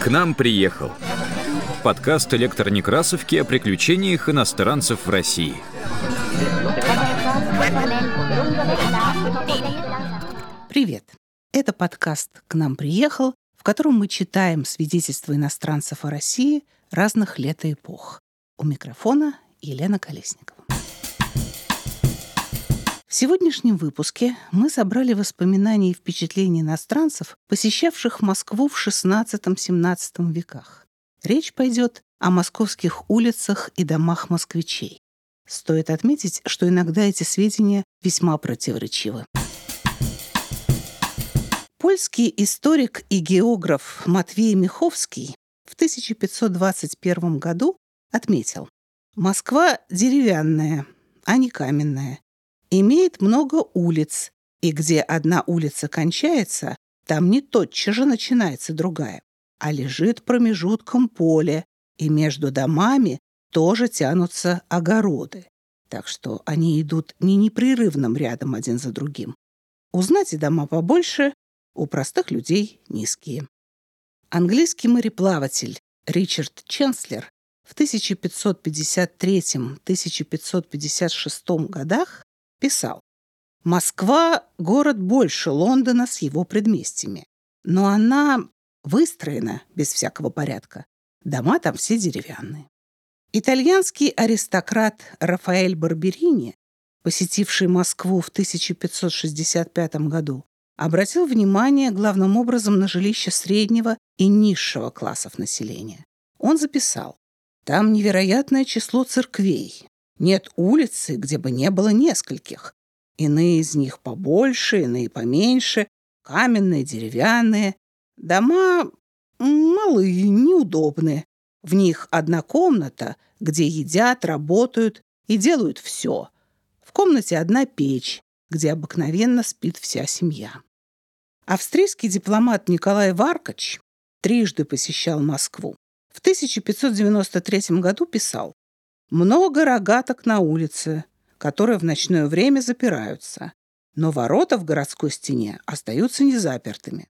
К нам приехал. Подкаст электронекрасовки о приключениях иностранцев в России. Привет! Это подкаст «К нам приехал», в котором мы читаем свидетельства иностранцев о России разных лет и эпох. У микрофона Елена Колесникова. Сегодняшнем выпуске мы собрали воспоминания и впечатления иностранцев, посещавших Москву в XVI-XVII веках. Речь пойдет о московских улицах и домах москвичей. Стоит отметить, что иногда эти сведения весьма противоречивы. Польский историк и географ Матвей Миховский в 1521 году отметил, Москва деревянная, а не каменная, имеет много улиц, и где одна улица кончается, там не тотчас же начинается другая, а лежит промежутком поле, и между домами тоже тянутся огороды. Так что они идут не непрерывным рядом один за другим. Узнать и дома побольше, у простых людей низкие. Английский мореплаватель Ричард Ченслер в 1553-1556 годах писал «Москва — город больше Лондона с его предместьями, но она выстроена без всякого порядка. Дома там все деревянные». Итальянский аристократ Рафаэль Барберини, посетивший Москву в 1565 году, обратил внимание главным образом на жилища среднего и низшего классов населения. Он записал, там невероятное число церквей. Нет улицы, где бы не было нескольких. Иные из них побольше, иные поменьше, каменные, деревянные. Дома малые, неудобные. В них одна комната, где едят, работают и делают все. В комнате одна печь, где обыкновенно спит вся семья. Австрийский дипломат Николай Варкач трижды посещал Москву. В 1593 году писал «Много рогаток на улице, которые в ночное время запираются, но ворота в городской стене остаются незапертыми.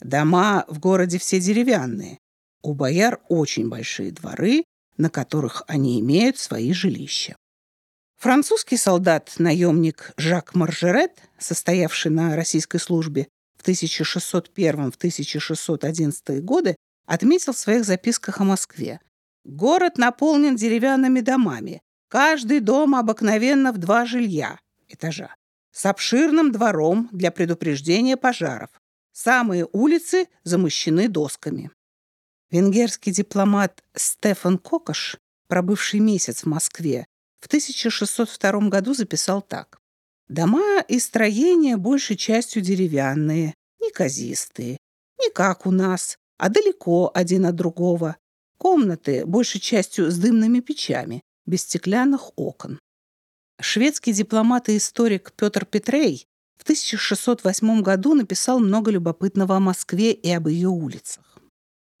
Дома в городе все деревянные. У бояр очень большие дворы, на которых они имеют свои жилища. Французский солдат-наемник Жак Маржерет, состоявший на российской службе, 1601-1611 годы отметил в своих записках о Москве. «Город наполнен деревянными домами. Каждый дом обыкновенно в два жилья, этажа, с обширным двором для предупреждения пожаров. Самые улицы замощены досками». Венгерский дипломат Стефан Кокош, пробывший месяц в Москве, в 1602 году записал так. Дома и строения большей частью деревянные, неказистые, не как у нас, а далеко один от другого. Комнаты большей частью с дымными печами, без стеклянных окон. Шведский дипломат и историк Петр Петрей в 1608 году написал много любопытного о Москве и об ее улицах.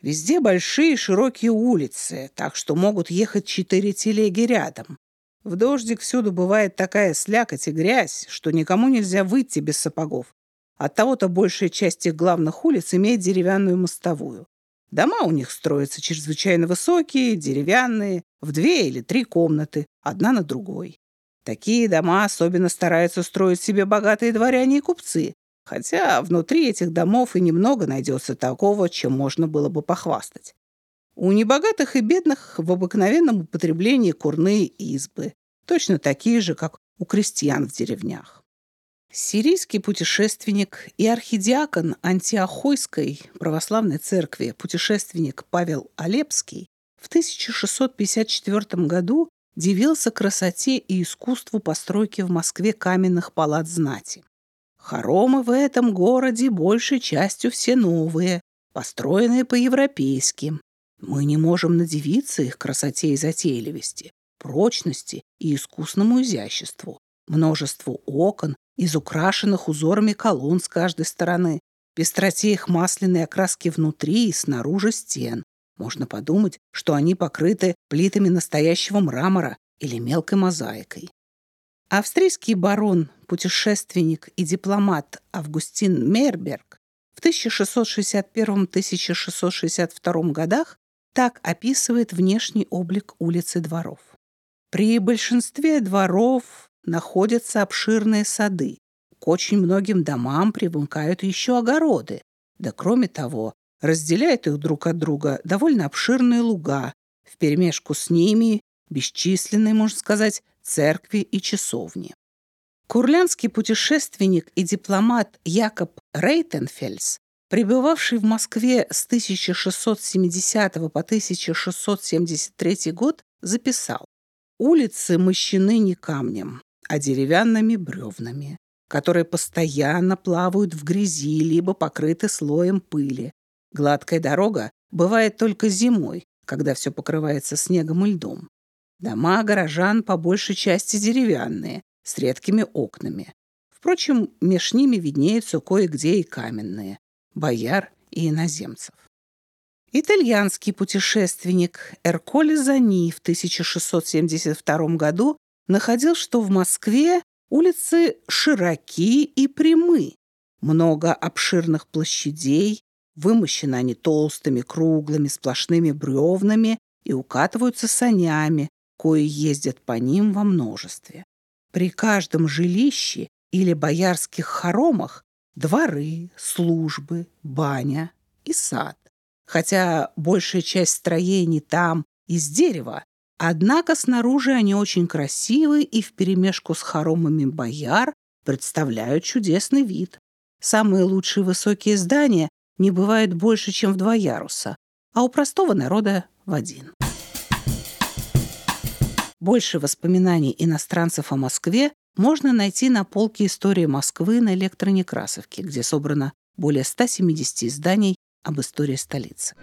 Везде большие широкие улицы, так что могут ехать четыре телеги рядом. В дождик всюду бывает такая слякоть и грязь, что никому нельзя выйти без сапогов. Оттого-то большая часть их главных улиц имеет деревянную мостовую. Дома у них строятся чрезвычайно высокие, деревянные, в две или три комнаты, одна на другой. Такие дома особенно стараются строить себе богатые дворяне и купцы, хотя внутри этих домов и немного найдется такого, чем можно было бы похвастать. У небогатых и бедных в обыкновенном употреблении курные избы, точно такие же, как у крестьян в деревнях. Сирийский путешественник и архидиакон Антиохойской православной церкви, путешественник Павел Алепский, в 1654 году дивился красоте и искусству постройки в Москве каменных палат знати. Хоромы в этом городе большей частью все новые, построенные по-европейски, мы не можем надевиться их красоте и затейливости, прочности и искусному изяществу, множеству окон, изукрашенных узорами колонн с каждой стороны, пестроте их масляной окраски внутри и снаружи стен. Можно подумать, что они покрыты плитами настоящего мрамора или мелкой мозаикой. Австрийский барон путешественник и дипломат Августин Мейерберг в 1661-1662 годах так описывает внешний облик улиц и дворов. При большинстве дворов находятся обширные сады. К очень многим домам примыкают еще огороды. Да кроме того, разделяют их друг от друга довольно обширные луга, вперемешку с ними бесчисленные, можно сказать, церкви и часовни. Курлянский путешественник и дипломат Якоб Рейтенфельс, пребывавший в Москве с 1670 по 1673 год, записал «Улицы мощены не камнем, а деревянными бревнами, которые постоянно плавают в грязи либо покрыты слоем пыли. Гладкая дорога бывает только зимой, когда все покрывается снегом и льдом. Дома горожан по большей части деревянные, с редкими окнами. Впрочем, меж ними виднеются кое-где и каменные, бояр и иноземцев. Итальянский путешественник Эрколе Зани в 1672 году находил, что в Москве улицы широки и прямы, много обширных площадей, вымощены они толстыми, круглыми, сплошными бревнами и укатываются санями, кои ездят по ним во множестве. При каждом жилище или боярских хоромах дворы, службы, баня и сад. Хотя большая часть строений там из дерева, однако снаружи они очень красивы и вперемешку с хоромами бояр представляют чудесный вид. Самые лучшие высокие здания не бывают больше, чем в два яруса, а у простого народа в один. Больше воспоминаний иностранцев о Москве можно найти на полке «История Москвы» на электронекрасовке, где собрано более 170 изданий об истории столицы.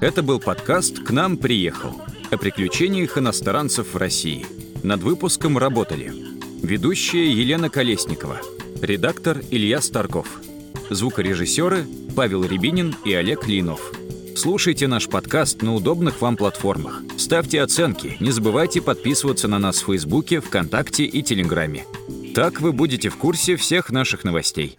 Это был подкаст «К нам приехал» о приключениях иностранцев в России. Над выпуском работали ведущая Елена Колесникова, редактор Илья Старков, звукорежиссеры Павел Рябинин и Олег Линов – Слушайте наш подкаст на удобных вам платформах. Ставьте оценки, не забывайте подписываться на нас в Фейсбуке, ВКонтакте и Телеграме. Так вы будете в курсе всех наших новостей.